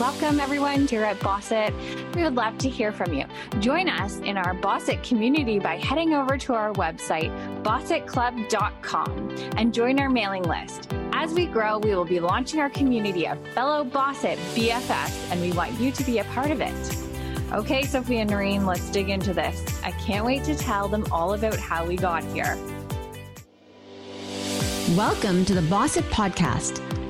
Welcome, everyone, here at Bossit. We would love to hear from you. Join us in our Bossit community by heading over to our website, bossitclub.com, and join our mailing list. As we grow, we will be launching our community of fellow Bossit BFFs, and we want you to be a part of it. Okay, Sophia and Noreen, let's dig into this. I can't wait to tell them all about how we got here. Welcome to the Bossit Podcast.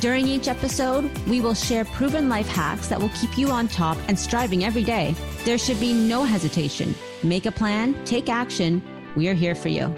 During each episode, we will share proven life hacks that will keep you on top and striving every day. There should be no hesitation. Make a plan, take action. We are here for you.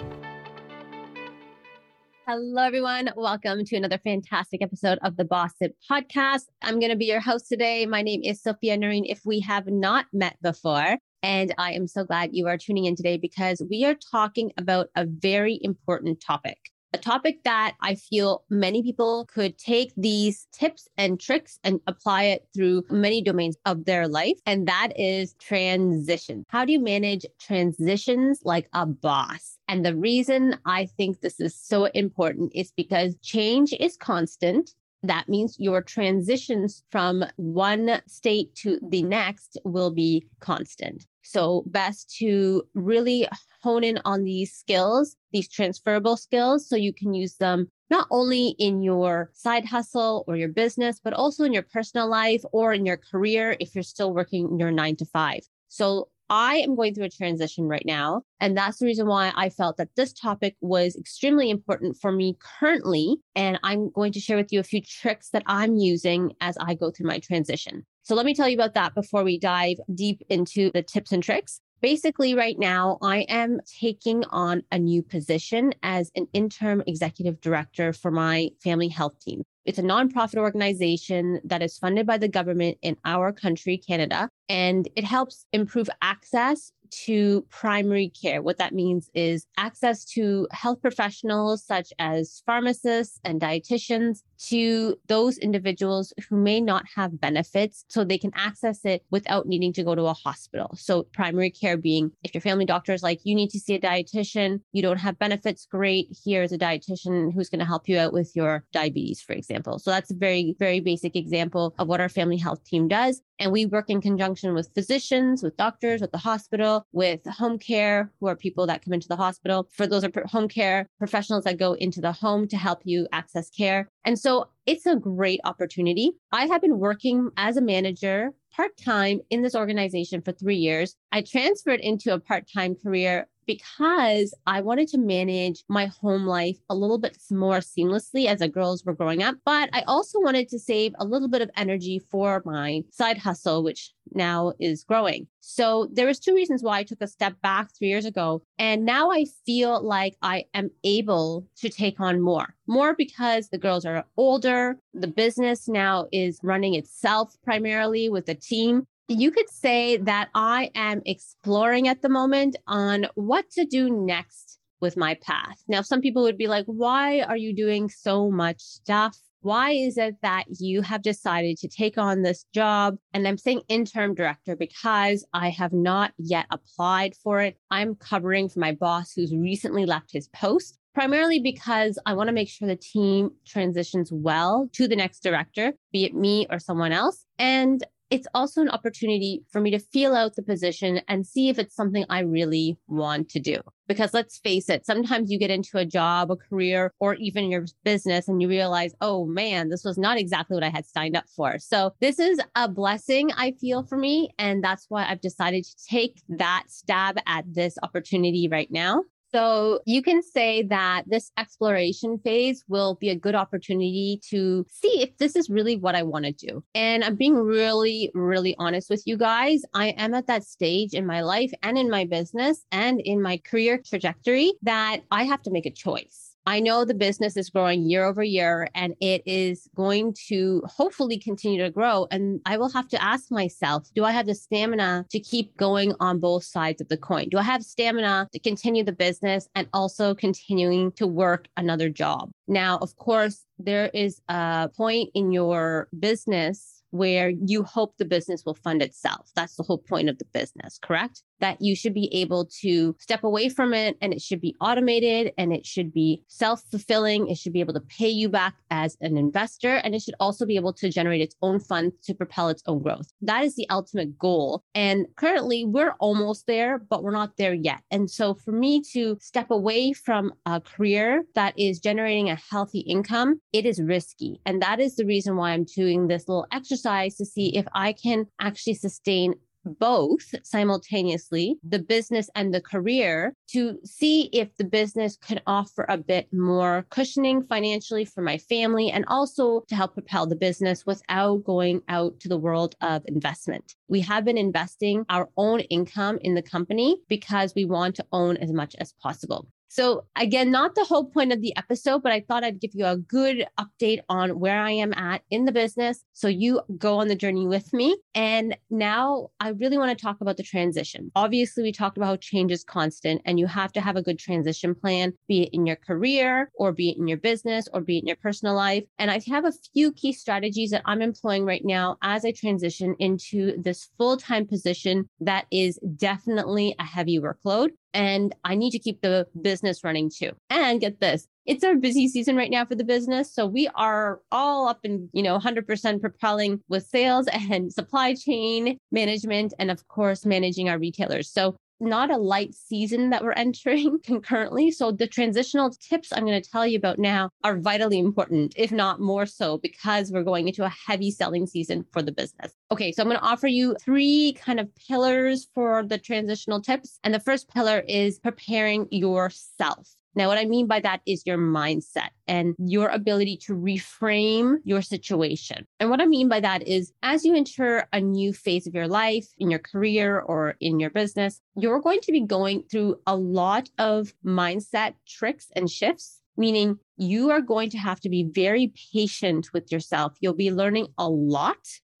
Hello, everyone. Welcome to another fantastic episode of the Bossit podcast. I'm going to be your host today. My name is Sophia Noreen. If we have not met before, and I am so glad you are tuning in today because we are talking about a very important topic. A topic that I feel many people could take these tips and tricks and apply it through many domains of their life. And that is transition. How do you manage transitions like a boss? And the reason I think this is so important is because change is constant. That means your transitions from one state to the next will be constant. So, best to really hone in on these skills, these transferable skills, so you can use them not only in your side hustle or your business, but also in your personal life or in your career if you're still working your nine to five. So, I am going through a transition right now. And that's the reason why I felt that this topic was extremely important for me currently. And I'm going to share with you a few tricks that I'm using as I go through my transition. So let me tell you about that before we dive deep into the tips and tricks. Basically, right now, I am taking on a new position as an interim executive director for my family health team. It's a nonprofit organization that is funded by the government in our country, Canada, and it helps improve access to primary care. What that means is access to health professionals such as pharmacists and dietitians to those individuals who may not have benefits so they can access it without needing to go to a hospital. So primary care being if your family doctor is like, you need to see a dietitian, you don't have benefits, great. Here's a dietitian who's going to help you out with your diabetes, for example. So that's a very, very basic example of what our family health team does. And we work in conjunction with physicians, with doctors, with the hospital, with home care, who are people that come into the hospital. For those are home care professionals that go into the home to help you access care. And so it's a great opportunity. I have been working as a manager part time in this organization for three years. I transferred into a part time career because I wanted to manage my home life a little bit more seamlessly as the girls were growing up. But I also wanted to save a little bit of energy for my side hustle, which now is growing. So there was two reasons why I took a step back three years ago. And now I feel like I am able to take on more, more because the girls are older. The business now is running itself primarily with a team you could say that I am exploring at the moment on what to do next with my path. Now, some people would be like, why are you doing so much stuff? Why is it that you have decided to take on this job? And I'm saying interim director because I have not yet applied for it. I'm covering for my boss who's recently left his post primarily because I want to make sure the team transitions well to the next director, be it me or someone else. And it's also an opportunity for me to feel out the position and see if it's something I really want to do. Because let's face it, sometimes you get into a job, a career, or even your business and you realize, oh man, this was not exactly what I had signed up for. So this is a blessing I feel for me. And that's why I've decided to take that stab at this opportunity right now. So you can say that this exploration phase will be a good opportunity to see if this is really what I want to do. And I'm being really, really honest with you guys. I am at that stage in my life and in my business and in my career trajectory that I have to make a choice. I know the business is growing year over year and it is going to hopefully continue to grow. And I will have to ask myself, do I have the stamina to keep going on both sides of the coin? Do I have stamina to continue the business and also continuing to work another job? Now, of course, there is a point in your business where you hope the business will fund itself. That's the whole point of the business, correct? That you should be able to step away from it and it should be automated and it should be self fulfilling. It should be able to pay you back as an investor and it should also be able to generate its own funds to propel its own growth. That is the ultimate goal. And currently we're almost there, but we're not there yet. And so for me to step away from a career that is generating a healthy income, it is risky. And that is the reason why I'm doing this little exercise exercise to see if I can actually sustain both simultaneously, the business and the career, to see if the business could offer a bit more cushioning financially for my family and also to help propel the business without going out to the world of investment. We have been investing our own income in the company because we want to own as much as possible. So, again, not the whole point of the episode, but I thought I'd give you a good update on where I am at in the business. So, you go on the journey with me. And now I really want to talk about the transition. Obviously, we talked about how change is constant and you have to have a good transition plan, be it in your career or be it in your business or be it in your personal life. And I have a few key strategies that I'm employing right now as I transition into this full time position that is definitely a heavy workload and I need to keep the business running too. And get this, it's our busy season right now for the business. So we are all up and, you know, 100% propelling with sales and supply chain management and of course managing our retailers. So not a light season that we're entering concurrently. So the transitional tips I'm going to tell you about now are vitally important, if not more so, because we're going into a heavy selling season for the business. Okay, so I'm going to offer you three kind of pillars for the transitional tips. And the first pillar is preparing yourself. Now, what I mean by that is your mindset and your ability to reframe your situation. And what I mean by that is as you enter a new phase of your life, in your career, or in your business, you're going to be going through a lot of mindset tricks and shifts meaning you are going to have to be very patient with yourself. You'll be learning a lot,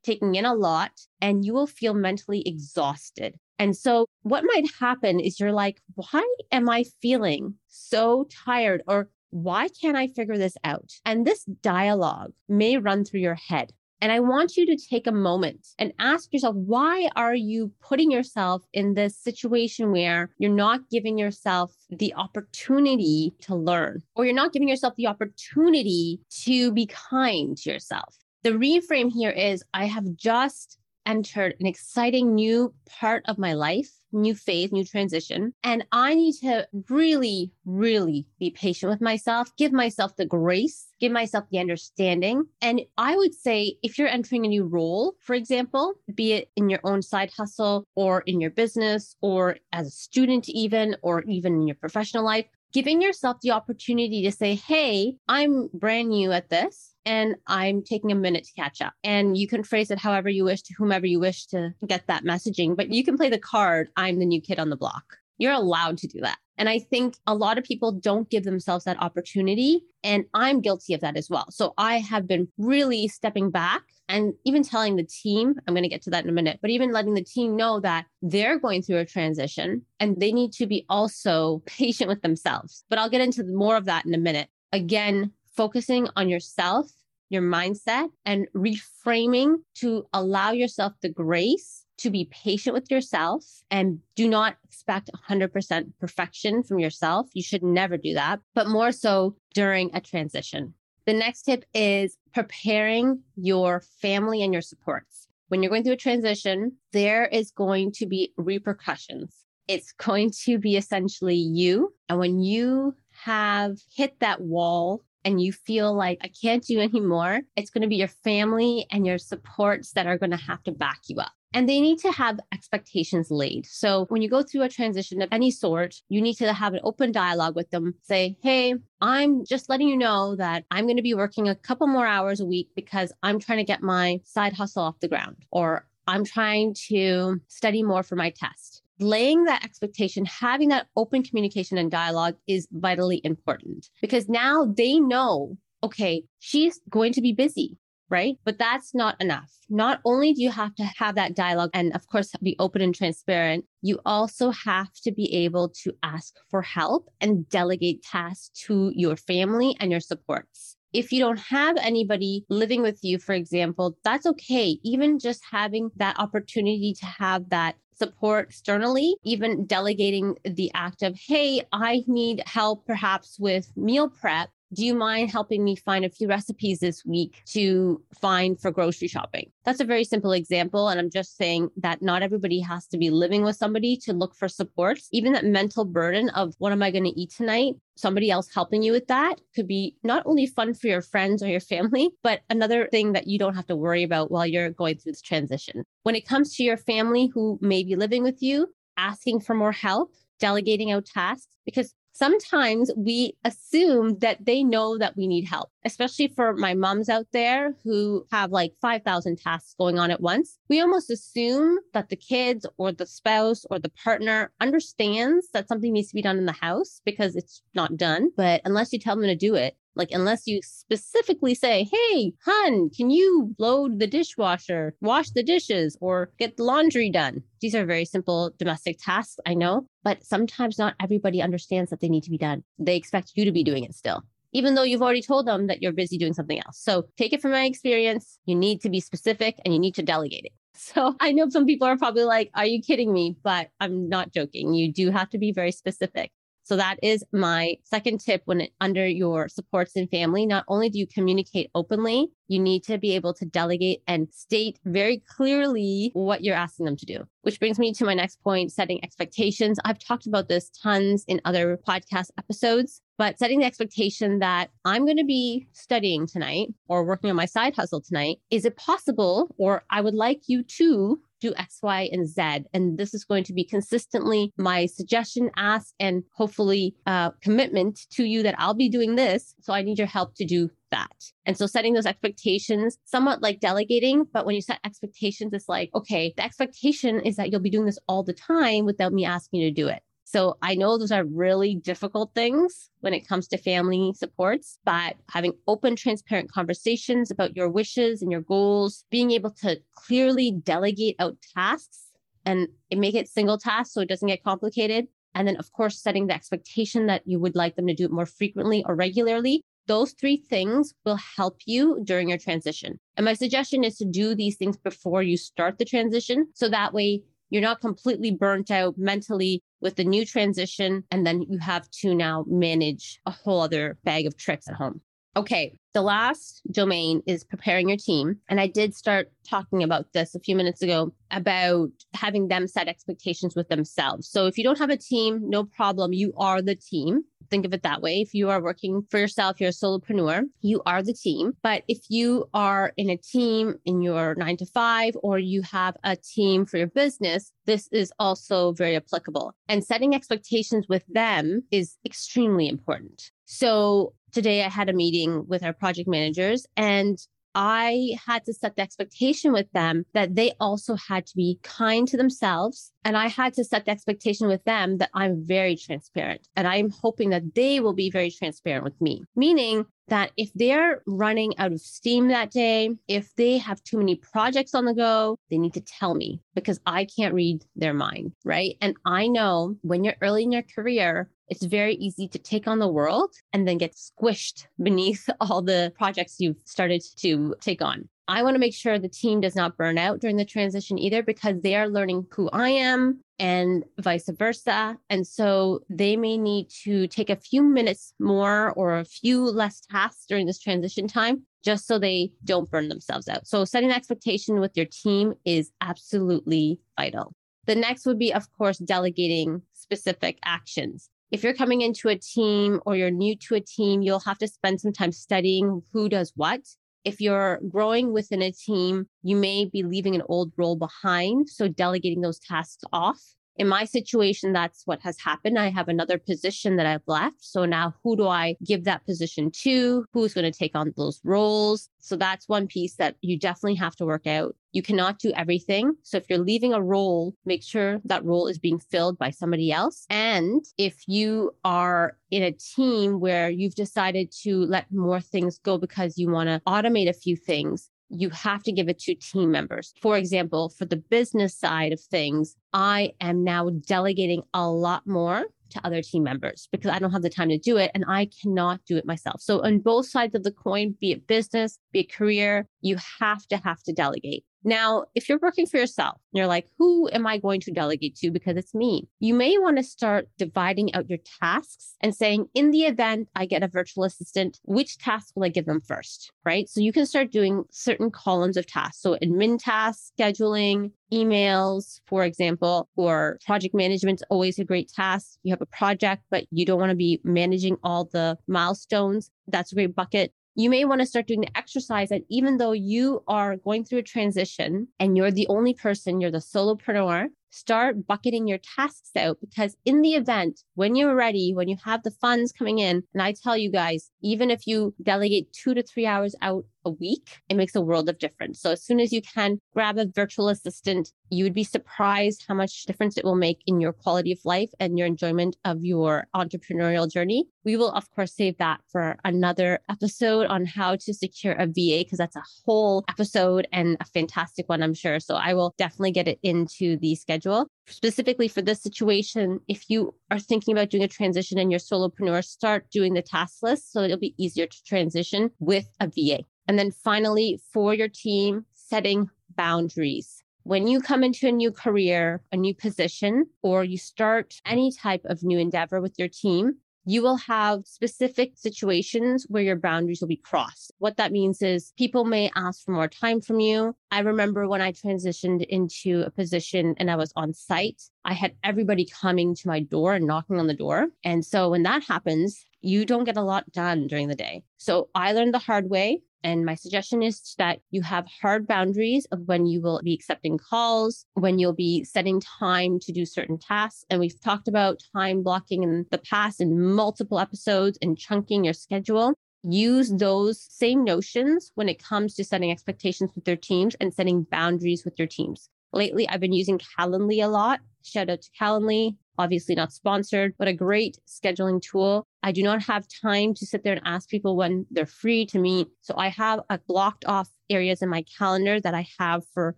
taking in a lot, and you will feel mentally exhausted. And so, what might happen is you're like, why am I feeling so tired? Or why can't I figure this out? And this dialogue may run through your head. And I want you to take a moment and ask yourself, why are you putting yourself in this situation where you're not giving yourself the opportunity to learn, or you're not giving yourself the opportunity to be kind to yourself? The reframe here is I have just entered an exciting new part of my life, new phase, new transition. And I need to really, really be patient with myself, give myself the grace, give myself the understanding. And I would say if you're entering a new role, for example, be it in your own side hustle or in your business or as a student, even, or even in your professional life, giving yourself the opportunity to say, Hey, I'm brand new at this and I'm taking a minute to catch up. And you can phrase it however you wish to whomever you wish to get that messaging, but you can play the card, I'm the new kid on the block. You're allowed to do that. And I think a lot of people don't give themselves that opportunity. And I'm guilty of that as well. So I have been really stepping back and even telling the team, I'm going to get to that in a minute, but even letting the team know that they're going through a transition and they need to be also patient with themselves. But I'll get into more of that in a minute. Again, focusing on yourself, your mindset, and reframing to allow yourself the grace to be patient with yourself and do not expect 100% perfection from yourself. You should never do that, but more so during a transition. The next tip is preparing your family and your supports. When you're going through a transition, there is going to be repercussions. It's going to be essentially you. And when you have hit that wall and you feel like I can't do anymore, it's going to be your family and your supports that are going to have to back you up. And they need to have expectations laid. So when you go through a transition of any sort, you need to have an open dialogue with them. Say, hey, I'm just letting you know that I'm going to be working a couple more hours a week because I'm trying to get my side hustle off the ground, or I'm trying to study more for my test laying that expectation, having that open communication and dialogue is vitally important because now they know, okay, she's going to be busy right? But that's not enough. Not only do you have to have that dialogue and, of course, be open and transparent, you also have to be able to ask for help and delegate tasks to your family and your supports. If you don't have anybody living with you, for example, that's okay. Even just having that opportunity to have that support externally, even delegating the act of, hey, I need help perhaps with meal prep do you mind helping me find a few recipes this week to find for grocery shopping? That's a very simple example. And I'm just saying that not everybody has to be living with somebody to look for support. Even that mental burden of what am I going to eat tonight? Somebody else helping you with that could be not only fun for your friends or your family, but another thing that you don't have to worry about while you're going through this transition. When it comes to your family who may be living with you, asking for more help, delegating out tasks, because sometimes we assume that they know that we need help, especially for my moms out there who have like 5,000 tasks going on at once. We almost assume that the kids or the spouse or the partner understands that something needs to be done in the house because it's not done. But unless you tell them to do it, like, unless you specifically say, hey, hun, can you load the dishwasher, wash the dishes, or get the laundry done? These are very simple domestic tasks, I know, but sometimes not everybody understands that they need to be done. They expect you to be doing it still even though you've already told them that you're busy doing something else. So take it from my experience. You need to be specific and you need to delegate it. So I know some people are probably like, are you kidding me? But I'm not joking. You do have to be very specific. So that is my second tip when it, under your supports and family. Not only do you communicate openly, you need to be able to delegate and state very clearly what you're asking them to do. Which brings me to my next point, setting expectations. I've talked about this tons in other podcast episodes, but setting the expectation that I'm going to be studying tonight or working on my side hustle tonight. Is it possible, or I would like you to do X, Y, and Z. And this is going to be consistently my suggestion, ask, and hopefully uh, commitment to you that I'll be doing this. So I need your help to do that. And so setting those expectations, somewhat like delegating, but when you set expectations, it's like, okay, the expectation is that you'll be doing this all the time without me asking you to do it. So I know those are really difficult things when it comes to family supports, but having open, transparent conversations about your wishes and your goals, being able to clearly delegate out tasks and make it single tasks so it doesn't get complicated. And then, of course, setting the expectation that you would like them to do it more frequently or regularly. Those three things will help you during your transition. And my suggestion is to do these things before you start the transition. So that way you're not completely burnt out mentally with the new transition. And then you have to now manage a whole other bag of tricks at home. Okay, the last domain is preparing your team. And I did start talking about this a few minutes ago about having them set expectations with themselves. So if you don't have a team, no problem. You are the team. Think of it that way. If you are working for yourself, you're a solopreneur, you are the team. But if you are in a team in your nine to five, or you have a team for your business, this is also very applicable. And setting expectations with them is extremely important. So today I had a meeting with our project managers and I had to set the expectation with them that they also had to be kind to themselves. And I had to set the expectation with them that I'm very transparent. And I'm hoping that they will be very transparent with me, meaning that if they're running out of steam that day, if they have too many projects on the go, they need to tell me because I can't read their mind. Right. And I know when you're early in your career, it's very easy to take on the world and then get squished beneath all the projects you've started to take on. I want to make sure the team does not burn out during the transition either because they are learning who I am and vice versa. And so they may need to take a few minutes more or a few less tasks during this transition time just so they don't burn themselves out. So setting expectation with your team is absolutely vital. The next would be, of course, delegating specific actions if you're coming into a team or you're new to a team, you'll have to spend some time studying who does what. If you're growing within a team, you may be leaving an old role behind. So delegating those tasks off. In my situation, that's what has happened. I have another position that I've left. So now who do I give that position to? Who's going to take on those roles? So that's one piece that you definitely have to work out. You cannot do everything. So if you're leaving a role, make sure that role is being filled by somebody else. And if you are in a team where you've decided to let more things go because you want to automate a few things, you have to give it to team members. For example, for the business side of things, I am now delegating a lot more to other team members because I don't have the time to do it and I cannot do it myself. So on both sides of the coin, be it business, be it career, you have to have to delegate. Now, if you're working for yourself, you're like, who am I going to delegate to because it's me? You may want to start dividing out your tasks and saying, in the event I get a virtual assistant, which tasks will I give them first? Right. So you can start doing certain columns of tasks. So admin tasks, scheduling, emails, for example, or project management is always a great task. You have a project, but you don't want to be managing all the milestones. That's a great bucket you may want to start doing the exercise that even though you are going through a transition and you're the only person, you're the solopreneur, start bucketing your tasks out because in the event when you're ready when you have the funds coming in and i tell you guys even if you delegate two to three hours out a week, it makes a world of difference. So as soon as you can grab a virtual assistant, you would be surprised how much difference it will make in your quality of life and your enjoyment of your entrepreneurial journey. We will, of course, save that for another episode on how to secure a VA, because that's a whole episode and a fantastic one, I'm sure. So I will definitely get it into the schedule. Specifically for this situation, if you are thinking about doing a transition and you're solopreneur, start doing the task list so it'll be easier to transition with a VA. And then finally, for your team, setting boundaries. When you come into a new career, a new position, or you start any type of new endeavor with your team, you will have specific situations where your boundaries will be crossed. What that means is people may ask for more time from you. I remember when I transitioned into a position and I was on site, I had everybody coming to my door and knocking on the door. And so when that happens, you don't get a lot done during the day. So I learned the hard way. And my suggestion is that you have hard boundaries of when you will be accepting calls, when you'll be setting time to do certain tasks. And we've talked about time blocking in the past in multiple episodes and chunking your schedule. Use those same notions when it comes to setting expectations with your teams and setting boundaries with your teams. Lately, I've been using Calendly a lot. Shout out to Calendly obviously not sponsored, but a great scheduling tool. I do not have time to sit there and ask people when they're free to meet. So I have a blocked off areas in my calendar that I have for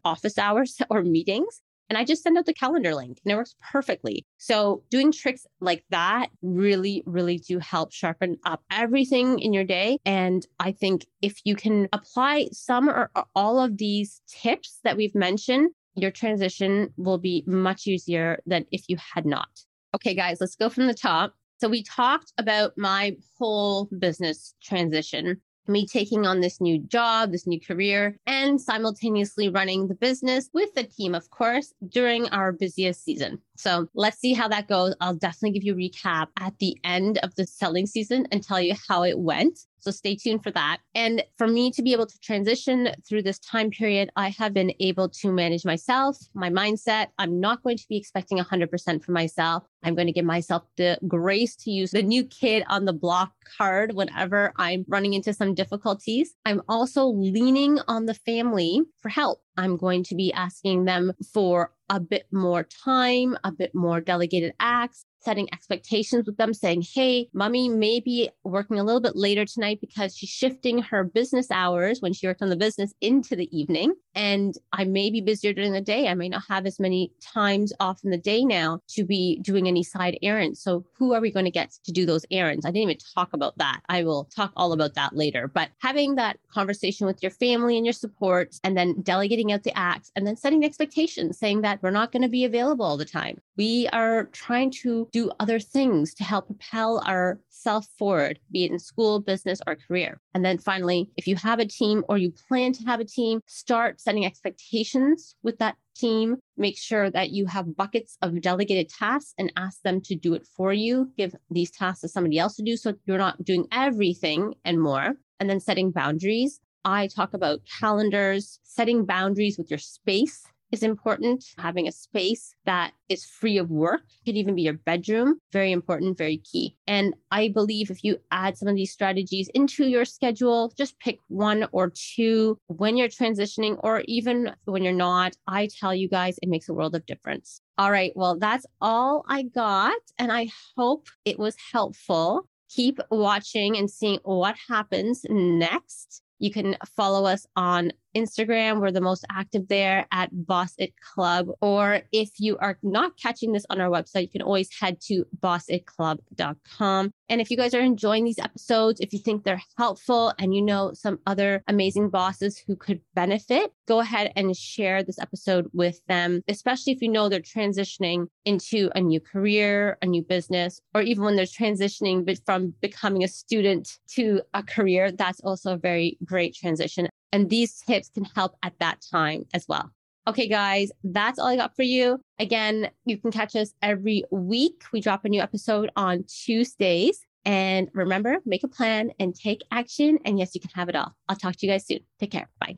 office hours or meetings. And I just send out the calendar link and it works perfectly. So doing tricks like that really, really do help sharpen up everything in your day. And I think if you can apply some or all of these tips that we've mentioned, your transition will be much easier than if you had not. Okay, guys, let's go from the top. So, we talked about my whole business transition, me taking on this new job, this new career, and simultaneously running the business with the team, of course, during our busiest season. So let's see how that goes. I'll definitely give you a recap at the end of the selling season and tell you how it went. So stay tuned for that. And for me to be able to transition through this time period, I have been able to manage myself, my mindset. I'm not going to be expecting 100% for myself. I'm going to give myself the grace to use the new kid on the block card whenever I'm running into some difficulties. I'm also leaning on the family for help. I'm going to be asking them for a bit more time, a bit more delegated acts, setting expectations with them, saying, Hey, mommy may be working a little bit later tonight because she's shifting her business hours when she worked on the business into the evening. And I may be busier during the day. I may not have as many times off in the day now to be doing any side errands. So, who are we going to get to do those errands? I didn't even talk about that. I will talk all about that later. But having that conversation with your family and your support, and then delegating out the acts, and then setting expectations, saying that we're not going to be available all the time. We are trying to do other things to help propel ourself forward, be it in school, business, or career. And then finally, if you have a team or you plan to have a team, start setting expectations with that team. Make sure that you have buckets of delegated tasks and ask them to do it for you. Give these tasks to somebody else to do so you're not doing everything and more. And then setting boundaries. I talk about calendars, setting boundaries with your space is important. Having a space that is free of work could even be your bedroom. Very important, very key. And I believe if you add some of these strategies into your schedule, just pick one or two when you're transitioning or even when you're not. I tell you guys, it makes a world of difference. All right. Well, that's all I got. And I hope it was helpful. Keep watching and seeing what happens next. You can follow us on Instagram. We're the most active there at Boss It Club. Or if you are not catching this on our website, you can always head to bossitclub.com. And if you guys are enjoying these episodes, if you think they're helpful and you know some other amazing bosses who could benefit, go ahead and share this episode with them, especially if you know they're transitioning into a new career, a new business, or even when they're transitioning from becoming a student to a career. That's also a very great transition. And these tips can help at that time as well. Okay, guys, that's all I got for you. Again, you can catch us every week. We drop a new episode on Tuesdays. And remember, make a plan and take action. And yes, you can have it all. I'll talk to you guys soon. Take care. Bye.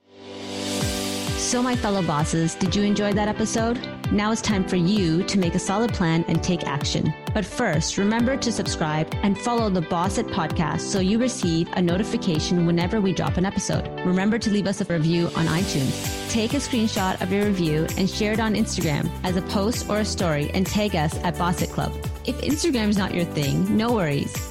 So, my fellow bosses, did you enjoy that episode? Now it's time for you to make a solid plan and take action. But first, remember to subscribe and follow the Boss It podcast so you receive a notification whenever we drop an episode. Remember to leave us a review on iTunes. Take a screenshot of your review and share it on Instagram as a post or a story and tag us at Boss It Club. If Instagram is not your thing, no worries